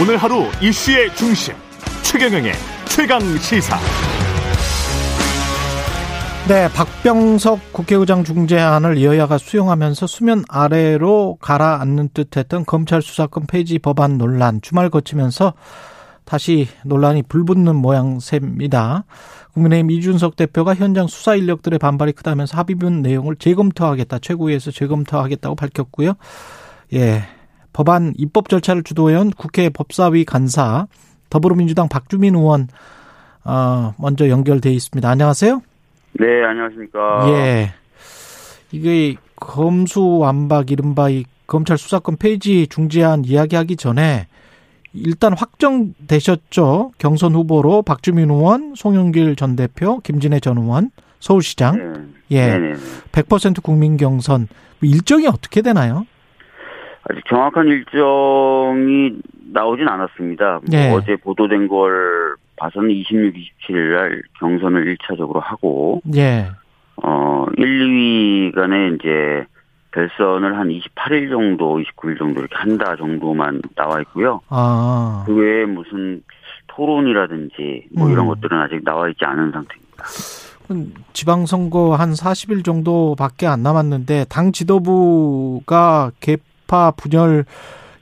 오늘 하루 이슈의 중심 최경영의 최강 시사. 네, 박병석 국회의장 중재안을 여야가 수용하면서 수면 아래로 가라앉는 듯했던 검찰 수사권 폐지 법안 논란 주말 거치면서 다시 논란이 불붙는 모양새입니다. 국민의힘 이준석 대표가 현장 수사 인력들의 반발이 크다면서 합의문 내용을 재검토하겠다, 최고위에서 재검토하겠다고 밝혔고요. 예, 법안 입법 절차를 주도해온 국회 법사위 간사 더불어민주당 박주민 의원 어, 먼저 연결돼 있습니다. 안녕하세요. 네, 안녕하십니까. 예. 이게 검수완박 이른바 이 검찰 수사권 폐지 중재안 이야기하기 전에 일단 확정되셨죠. 경선 후보로 박주민 의원, 송영길 전 대표, 김진애 전 의원, 서울시장. 네. 예. 네네. 100% 국민 경선 일정이 어떻게 되나요? 아직 정확한 일정이 나오진 않았습니다. 뭐 네. 어제 보도된 걸 봐서는 26, 27일 날 경선을 1차적으로 하고, 예. 어, 1, 2위 간에 이제 결선을 한 28일 정도, 29일 정도 이렇게 한다 정도만 나와 있고요. 아. 그 외에 무슨 토론이라든지 뭐 이런 음. 것들은 아직 나와 있지 않은 상태입니다. 지방선거 한 40일 정도밖에 안 남았는데 당 지도부가 개 파 분열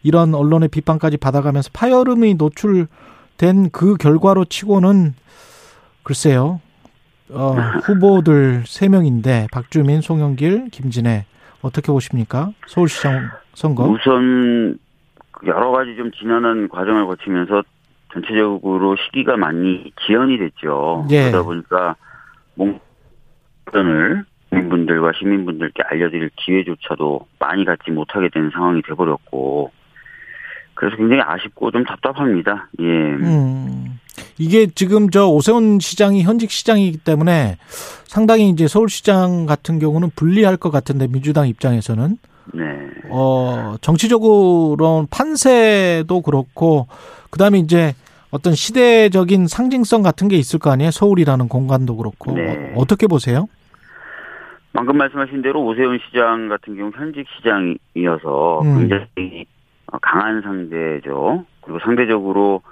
이런 언론의 비판까지 받아가면서 파열음이 노출된 그 결과로 치고는 글쎄요. 어, 후보들 3명인데 박주민, 송영길, 김진애 어떻게 보십니까? 서울시장 선거. 우선 여러 가지 좀 지난한 과정을 거치면서 전체적으로 시기가 많이 지연이 됐죠. 예. 그러다 보니까 몽전을 국민분들과 시민분들께 알려드릴 기회조차도 많이 갖지 못하게 되는 상황이 돼버렸고 그래서 굉장히 아쉽고 좀 답답합니다. 예. 음. 이게 지금 저 오세훈 시장이 현직 시장이기 때문에 상당히 이제 서울시장 같은 경우는 불리할 것 같은데 민주당 입장에서는 네. 어 정치적으로 판세도 그렇고 그다음에 이제 어떤 시대적인 상징성 같은 게 있을 거 아니에요 서울이라는 공간도 그렇고 네. 어, 어떻게 보세요? 방금 말씀하신 대로 오세훈 시장 같은 경우 현직 시장이어서 음. 굉장히 강한 상대죠. 그리고 상대적으로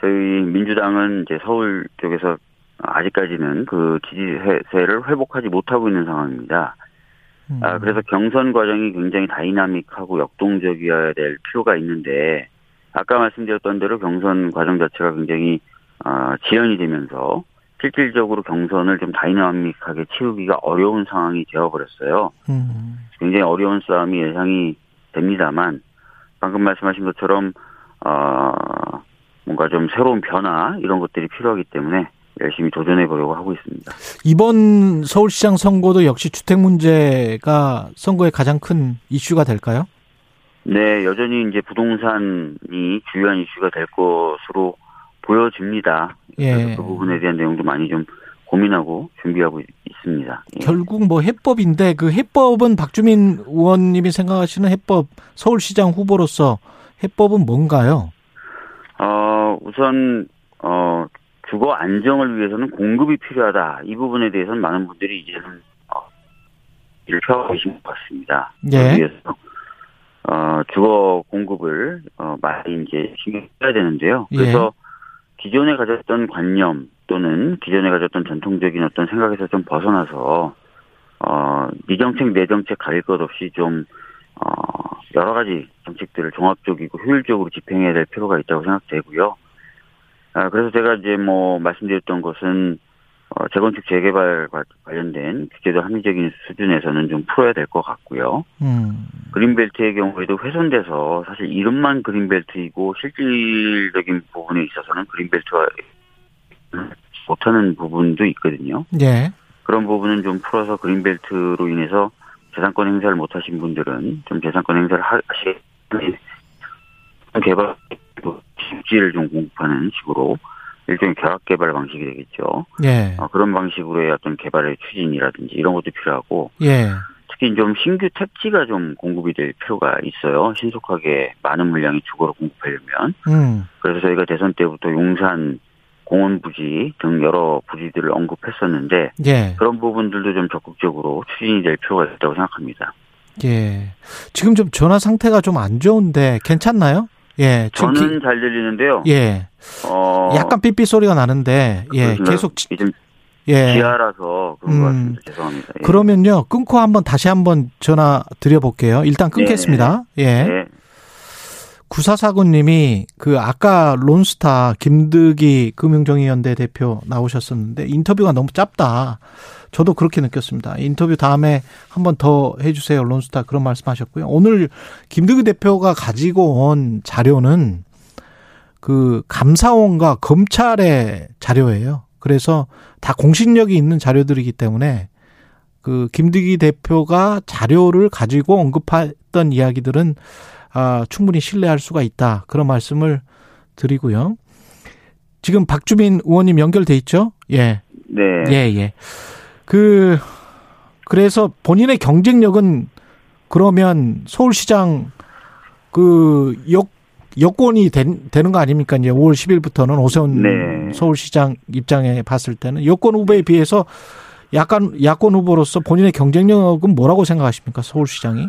저희 민주당은 이제 서울 쪽에서 아직까지는 그 지지세를 회복하지 못하고 있는 상황입니다. 음. 아, 그래서 경선 과정이 굉장히 다이나믹하고 역동적이어야 될 필요가 있는데 아까 말씀드렸던 대로 경선 과정 자체가 굉장히 어, 지연이 되면서 실질적으로 경선을 좀 다이나믹하게 치우기가 어려운 상황이 되어버렸어요. 음. 굉장히 어려운 싸움이 예상이 됩니다만 방금 말씀하신 것처럼 어, 뭔가 좀 새로운 변화 이런 것들이 필요하기 때문에 열심히 도전해 보려고 하고 있습니다. 이번 서울시장 선거도 역시 주택 문제가 선거의 가장 큰 이슈가 될까요? 네, 여전히 이제 부동산이 주요한 이슈가 될 것으로 보여집니다. 예. 그래서 그 부분에 대한 내용도 많이 좀 고민하고 준비하고 있습니다. 예. 결국 뭐 해법인데 그 해법은 박주민 의원님이 생각하시는 해법 서울시장 후보로서 해법은 뭔가요? 어, 우선 어, 주거 안정을 위해서는 공급이 필요하다. 이 부분에 대해서는 많은 분들이 이제는 어, 일을 펴고 계신 것 같습니다. 예. 그래서 어, 주거 공급을 어, 많이 이제 신경 써야 되는데요. 예. 그래서 기존에 가졌던 관념 또는 기존에 가졌던 전통적인 어떤 생각에서 좀 벗어나서 어, 네 정책 내 정책 가릴 것 없이 좀 어, 여러 가지 정책들을 종합적이고 효율적으로 집행해야 될 필요가 있다고 생각되고요. 아, 그래서 제가 이제 뭐 말씀드렸던 것은 어, 재건축 재개발 과- 관련된 규제도 합리적인 수준에서는 좀 풀어야 될 것 같고요. 음. 그린벨트의 경우에도 훼손돼서 사실 이름만 그린벨트이고 실질적인 부분에 있어서는 그린벨트와 못하는 부분도 있거든요. 예. 그런 부분은 좀 풀어서 그린벨트로 인해서 재산권 행사를 못하신 분들은 좀 재산권 행사를 하- 하시게 개발 집지를 좀 공급하는 식으로 일종의 결합 개발 방식이 되겠죠. 예. 어, 그런 방식으로의 어떤 개발의 추진이라든지 이런 것도 필요하고 예. 특히 좀 신규 택지가 좀 공급이 될 필요가 있어요. 신속하게 많은 물량의 주거를 공급하려면. 음. 그래서 저희가 대선 때부터 용산 공원 부지 등 여러 부지들을 언급했었는데 예. 그런 부분들도 좀 적극적으로 추진이 될 필요가 있다고 생각합니다. 예. 지금 좀 전화 상태가 좀 안 좋은데 괜찮나요? 예. 저는 기- 잘 들리는데요. 예. 어, 약간 삐삐 소리가 나는데 예. 그렇습니다. 계속 지- 좀 예. 지하라서 그런 것 음. 같습니다. 죄송합니다. 예. 그러면요. 끊고 한번 다시 한번 전화 드려 볼게요. 일단 끊겠습니다. 예. 네. 구사사구님이 그 아까 론스타 김득기 금융정의연대 대표 나오셨었는데 인터뷰가 너무 짧다. 저도 그렇게 느꼈습니다. 인터뷰 다음에 한 번 더 해주세요. 론스타 그런 말씀하셨고요. 오늘 김득기 대표가 가지고 온 자료는 그 감사원과 검찰의 자료예요. 그래서 다 공신력이 있는 자료들이기 때문에 그 김득기 대표가 자료를 가지고 언급했던 이야기들은 아, 충분히 신뢰할 수가 있다. 그런 말씀을 드리고요. 지금 박주민 의원님 연결돼 있죠? 예. 네. 예, 예. 그, 그래서 본인의 경쟁력은 그러면 서울시장 그 역, 여권이 된, 되는 거 아닙니까? 이제 5월 10일부터는 오세훈 네. 서울시장 입장에 봤을 때는 여권 후보에 비해서 약간 야권 후보로서 본인의 경쟁력은 뭐라고 생각하십니까? 서울시장이?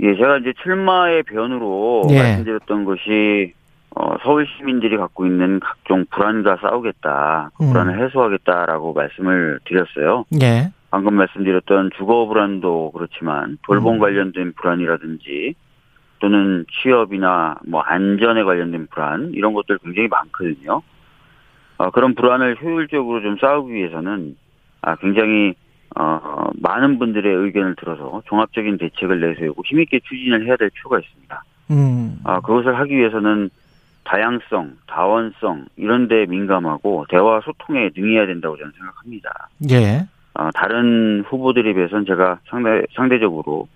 예, 제가 이제 출마의 변으로 예. 말씀드렸던 것이 어, 서울 시민들이 갖고 있는 각종 불안과 싸우겠다, 그 음. 불안을 해소하겠다라고 말씀을 드렸어요. 예. 방금 말씀드렸던 주거 불안도 그렇지만 돌봄 음. 관련된 불안이라든지 또는 취업이나 뭐 안전에 관련된 불안 이런 것들 굉장히 많거든요. 어, 그런 불안을 효율적으로 좀 싸우기 위해서는 아, 굉장히 어, 많은 분들의 의견을 들어서 종합적인 대책을 내세우고 힘있게 추진을 해야 될 필요가 있습니다. 음. 아, 그것을 하기 위해서는 다양성, 다원성 이런 데 민감하고 대화 소통에 능해야 된다고 저는 생각합니다. 예. 어, 다른 후보들에 비해서는 제가 상대, 상대적으로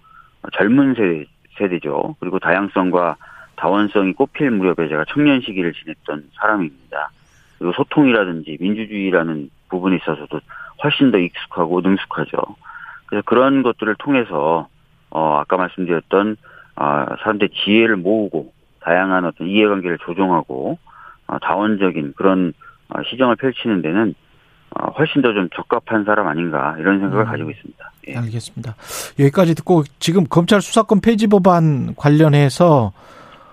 젊은 세대, 세대죠. 그리고 다양성과 다원성이 꽃필 무렵에 제가 청년 시기를 지냈던 사람입니다. 그리고 소통이라든지 민주주의라는 부분에 있어서도 훨씬 더 익숙하고 능숙하죠. 그래서 그런 것들을 통해서 어 아까 말씀드렸던 아 사람들의 지혜를 모으고 다양한 어떤 이해관계를 조정하고 어, 다원적인 그런 어, 시정을 펼치는 데는 어, 훨씬 더 좀 적합한 사람 아닌가 이런 생각을 음. 가지고 있습니다. 예. 알겠습니다. 여기까지 듣고 지금 검찰 수사권 폐지 법안 관련해서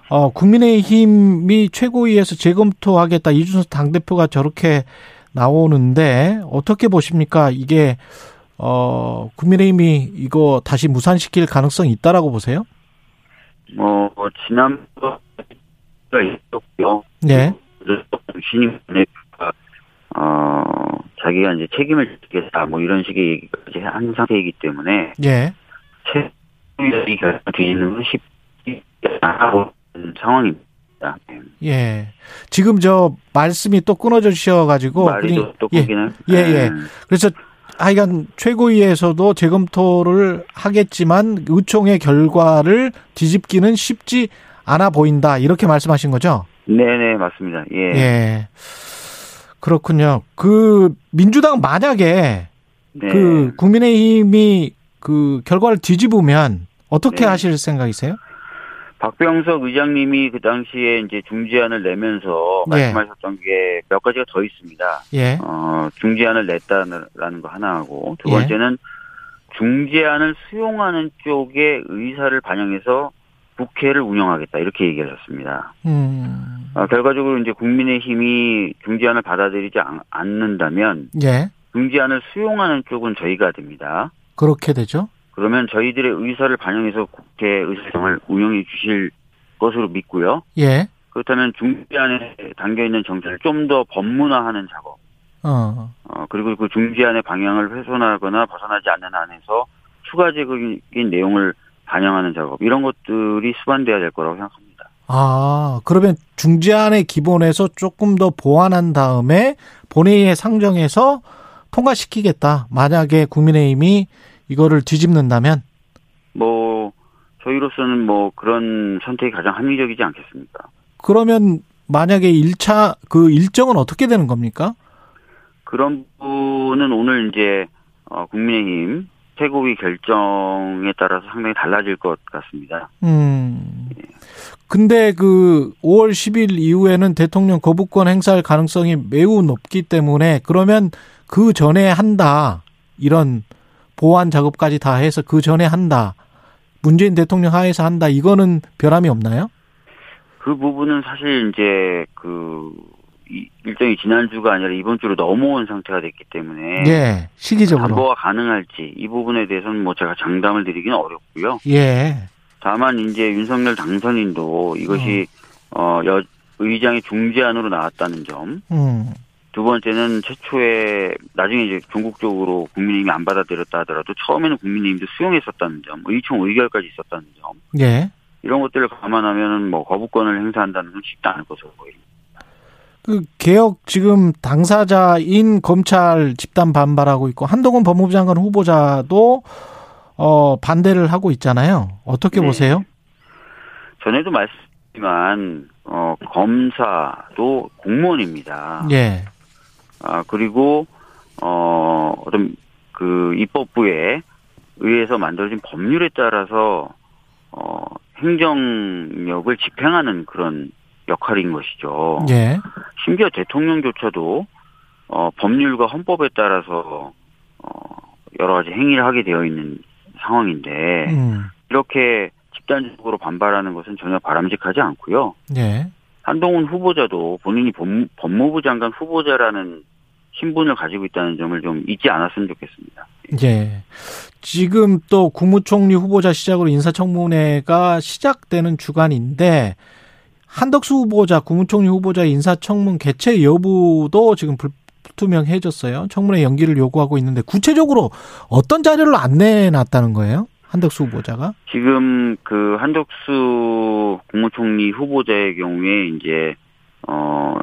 어, 국민의힘이 최고위에서 재검토하겠다 이준석 당대표가 저렇게 나오는데 어떻게 보십니까? 이게 어, 국민의힘이 이거 다시 무산시킬 가능성이 있다라고 보세요? 뭐 지난번가 있었고요. 네. 신임 대표가 어 자기가 이제 책임을 지겠다 뭐 이런 식의 얘기까지 한 상태이기 때문에 예. 최고위 결정 뒤는 건 쉽지 않은 상황입니다. 네. 예. 지금 저 말씀이 또 끊어져 주셔가지고. 말이 또 예. 끊기나요? 예, 예. 음, 그래서 하여간 최고위에서도 재검토를 하겠지만 의총의 결과를 뒤집기는 쉽지 않아 보인다. 이렇게 말씀하신 거죠? 네네 맞습니다. 예. 예. 그렇군요. 그 민주당 만약에 네. 그 국민의힘이 그 결과를 뒤집으면 어떻게 네. 하실 생각이세요? 박병석 의장님이 그 당시에 이제 중지안을 내면서 예. 말씀하셨던 게몇 가지가 더 있습니다. 예. 어, 중지안을 냈다라는 거 하나 하고 두 예. 번째는 중지안을 수용하는 쪽의 의사를 반영해서 국회를 운영하겠다 이렇게 얘기하셨습니다. 음. 어, 결과적으로 이제 국민의힘이 중지안을 받아들이지 않- 않는다면 예. 중지안을 수용하는 쪽은 저희가 됩니다. 그렇게 되죠. 그러면 저희들의 의사를 반영해서 국회 의사정을 운영해 주실 것으로 믿고요. 예. 그렇다면 중지안에 담겨 있는 정책을 좀 더 법문화하는 작업. 어. 어, 그리고 그 중지안의 방향을 훼손하거나 벗어나지 않는 안에서 추가적인 내용을 반영하는 작업. 이런 것들이 수반돼야 될 거라고 생각합니다. 아, 그러면 중재안의 기본에서 조금 더 보완한 다음에 본회의에 상정해서 통과시키겠다. 만약에 국민의힘이 이거를 뒤집는다면 뭐, 저희로서는 뭐 그런 선택이 가장 합리적이지 않겠습니까? 그러면 만약에 1차 그 일정은 어떻게 되는 겁니까? 그런 부분은 오늘 이제, 어, 국민의힘 최고위 결정에 따라서 상당히 달라질 것 같습니다. 음. 근데 그 5월 10일 이후에는 대통령 거부권 행사할 가능성이 매우 높기 때문에 그러면 그 전에 한다. 이런 보완 작업까지 다 해서 그 전에 한다. 문재인 대통령 하에서 한다. 이거는 변함이 없나요? 그 부분은 사실 이제 그 이- 일정이 지난주가 아니라 이번 주로 넘어온 상태가 됐기 때문에 예, 시기적으로. 담보가 가능할지 이 부분에 대해서는 뭐 제가 장담을 드리기는 어렵고요. 예, 다만 이제 윤석열 당선인도 이것이 어, 여, 의장의 중재안으로 나왔다는 점. 음, 두 번째는 최초에 나중에 이제 전국적으로 국민의힘이 안 받아들였다 하더라도 처음에는 국민의힘도 수용했었다는 점, 의총 의결까지 있었다는 점. 예. 이런 것들을 감안하면은 뭐 거부권을 행사한다는 건 쉽지 않을 것으로 보입니다. 그 개혁 지금 당사자인 검찰 집단 반발하고 있고 한동훈 법무부 장관 후보자도 어 반대를 하고 있잖아요. 어떻게 네. 보세요? 전에도 말씀드렸지만 어, 검사도 공무원입니다. 예. 아 그리고 어 어떤 그 입법부에 의해서 만들어진 법률에 따라서 어 행정력을 집행하는 그런 역할인 것이죠. 예. 심지어 대통령조차도 어 법률과 헌법에 따라서 어 여러 가지 행위를 하게 되어 있는 상황인데 음. 이렇게 집단적으로 반발하는 것은 전혀 바람직하지 않고요. 예. 한동훈 후보자도 본인이 법, 법무부 장관 후보자라는 신분을 가지고 있다는 점을 좀 잊지 않았으면 좋겠습니다. 예. 지금 또 국무총리 후보자 시작으로 인사청문회가 시작되는 주간인데 한덕수 후보자, 국무총리 후보자 인사청문 개최 여부도 지금 불투명해졌어요. 청문회 연기를 요구하고 있는데 구체적으로 어떤 자료를 안 내놨다는 거예요? 한덕수 후보자가? 지금 그 한덕수 국무총리 후보자의 경우에 이제 어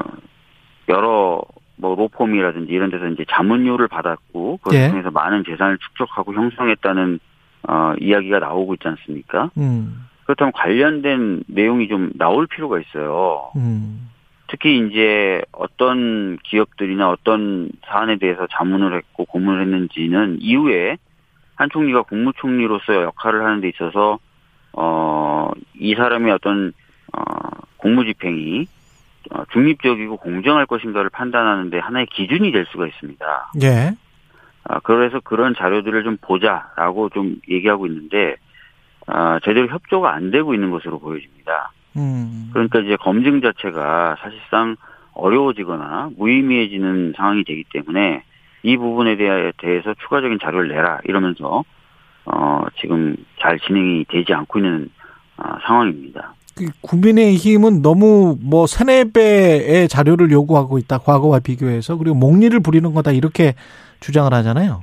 여러 뭐 로펌이라든지 이런 데서 이제 자문료를 받았고 그걸 예. 통해서 많은 재산을 축적하고 형성했다는 어 이야기가 나오고 있지 않습니까? 음, 그렇다면 관련된 내용이 좀 나올 필요가 있어요. 음, 특히 이제 어떤 기업들이나 어떤 사안에 대해서 자문을 했고 고문을 했는지는 이후에 한 총리가 국무총리로서 역할을 하는 데 있어서 어 이 사람의 어떤 어 공무집행이 어, 중립적이고 공정할 것인가를 판단하는데 하나의 기준이 될 수가 있습니다. 예, 아, 그래서 그런 자료들을 좀 보자라고 좀 얘기하고 있는데 아, 제대로 협조가 안 되고 있는 것으로 보여집니다. 음, 그러니까 이제 검증 자체가 사실상 어려워지거나 무의미해지는 상황이 되기 때문에 이 부분에 대해- 대해서 추가적인 자료를 내라 이러면서 어 지금 잘 진행이 되지 않고 있는 아, 상황입니다. 그 국민의힘은 너무 뭐 세네 배의 자료를 요구하고 있다 과거와 비교해서 그리고 목리를 부리는 거다 이렇게 주장을 하잖아요.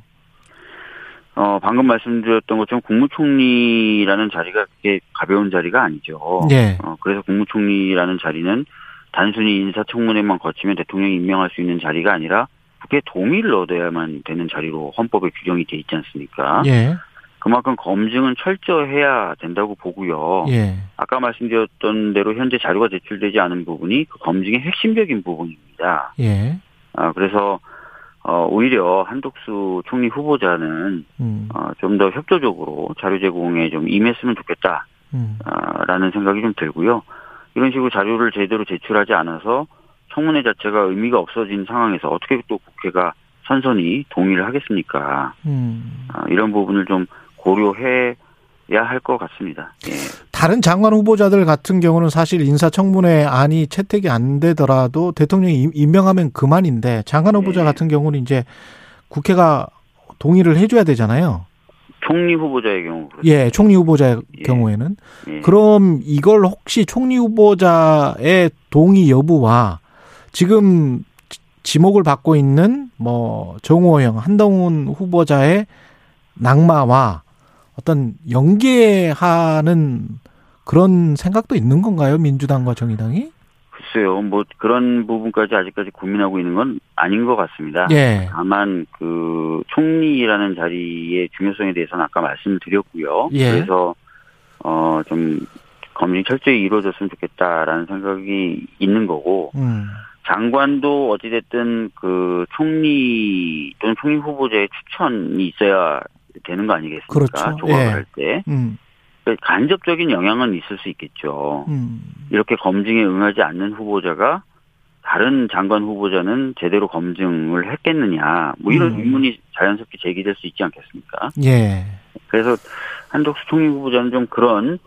어 방금 말씀드렸던 것처럼 국무총리라는 자리가 그렇게 가벼운 자리가 아니죠. 예, 어, 그래서 국무총리라는 자리는 단순히 인사청문회만 거치면 대통령이 임명할 수 있는 자리가 아니라 국회 동의를 얻어야만 되는 자리로 헌법에 규정이 돼 있지 않습니까? 예, 그만큼 검증은 철저해야 된다고 보고요. 예, 아까 말씀드렸던 대로 현재 자료가 제출되지 않은 부분이 그 검증의 핵심적인 부분입니다. 예, 아, 그래서 어, 오히려 한독수 총리 후보자는 음, 어, 좀 더 협조적으로 자료 제공에 좀 임했으면 좋겠다. 음, 아, 라는 생각이 좀 들고요. 이런 식으로 자료를 제대로 제출하지 않아서 청문회 자체가 의미가 없어진 상황에서 어떻게 또 국회가 선선히 동의를 하겠습니까? 음. 아, 이런 부분을 좀 고려해 야 할 것 같습니다. 예. 다른 장관 후보자들 같은 경우는 사실 인사청문회 안이 채택이 안 되더라도 대통령이 임- 임명하면 그만인데 장관 후보자 네. 같은 경우는 이제 국회가 동의를 해줘야 되잖아요. 총리 후보자의 경우 그렇죠. 예, 총리 후보자의 예. 경우에는 예. 그럼 이걸 혹시 총리 후보자의 동의 여부와 지금 지- 지목을 받고 있는 뭐 정호영, 한동훈 후보자의 낙마와 어떤 연계하는 그런 생각도 있는 건가요? 민주당과 정의당이? 글쎄요, 뭐 그런 부분까지 아직까지 고민하고 있는 건 아닌 것 같습니다. 예. 다만 그 총리라는 자리의 중요성에 대해서는 아까 말씀을 드렸고요. 예. 그래서 어 좀 검증이 철저히 이루어졌으면 좋겠다라는 생각이 있는 거고 음. 장관도 어찌됐든 그 총리 또는 총리 후보자의 추천이 있어야 되는 거 아니겠습니까? 그렇죠. 조각을 예. 할 때. 음. 그러니까 간접적인 영향은 있을 수 있겠죠. 음. 이렇게 검증에 응하지 않는 후보자가 다른 장관 후보자는 제대로 검증을 했겠느냐, 뭐 이런 음. 의문이 자연스럽게 제기될 수 있지 않겠습니까? 예. 그래서 한덕수 총리 후보자는 좀 그런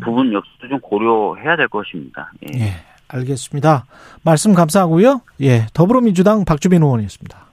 부분 역시도 좀 고려해야 될 것입니다. 예. 예, 알겠습니다. 말씀 감사하고요. 예, 더불어민주당 박주빈 의원이었습니다.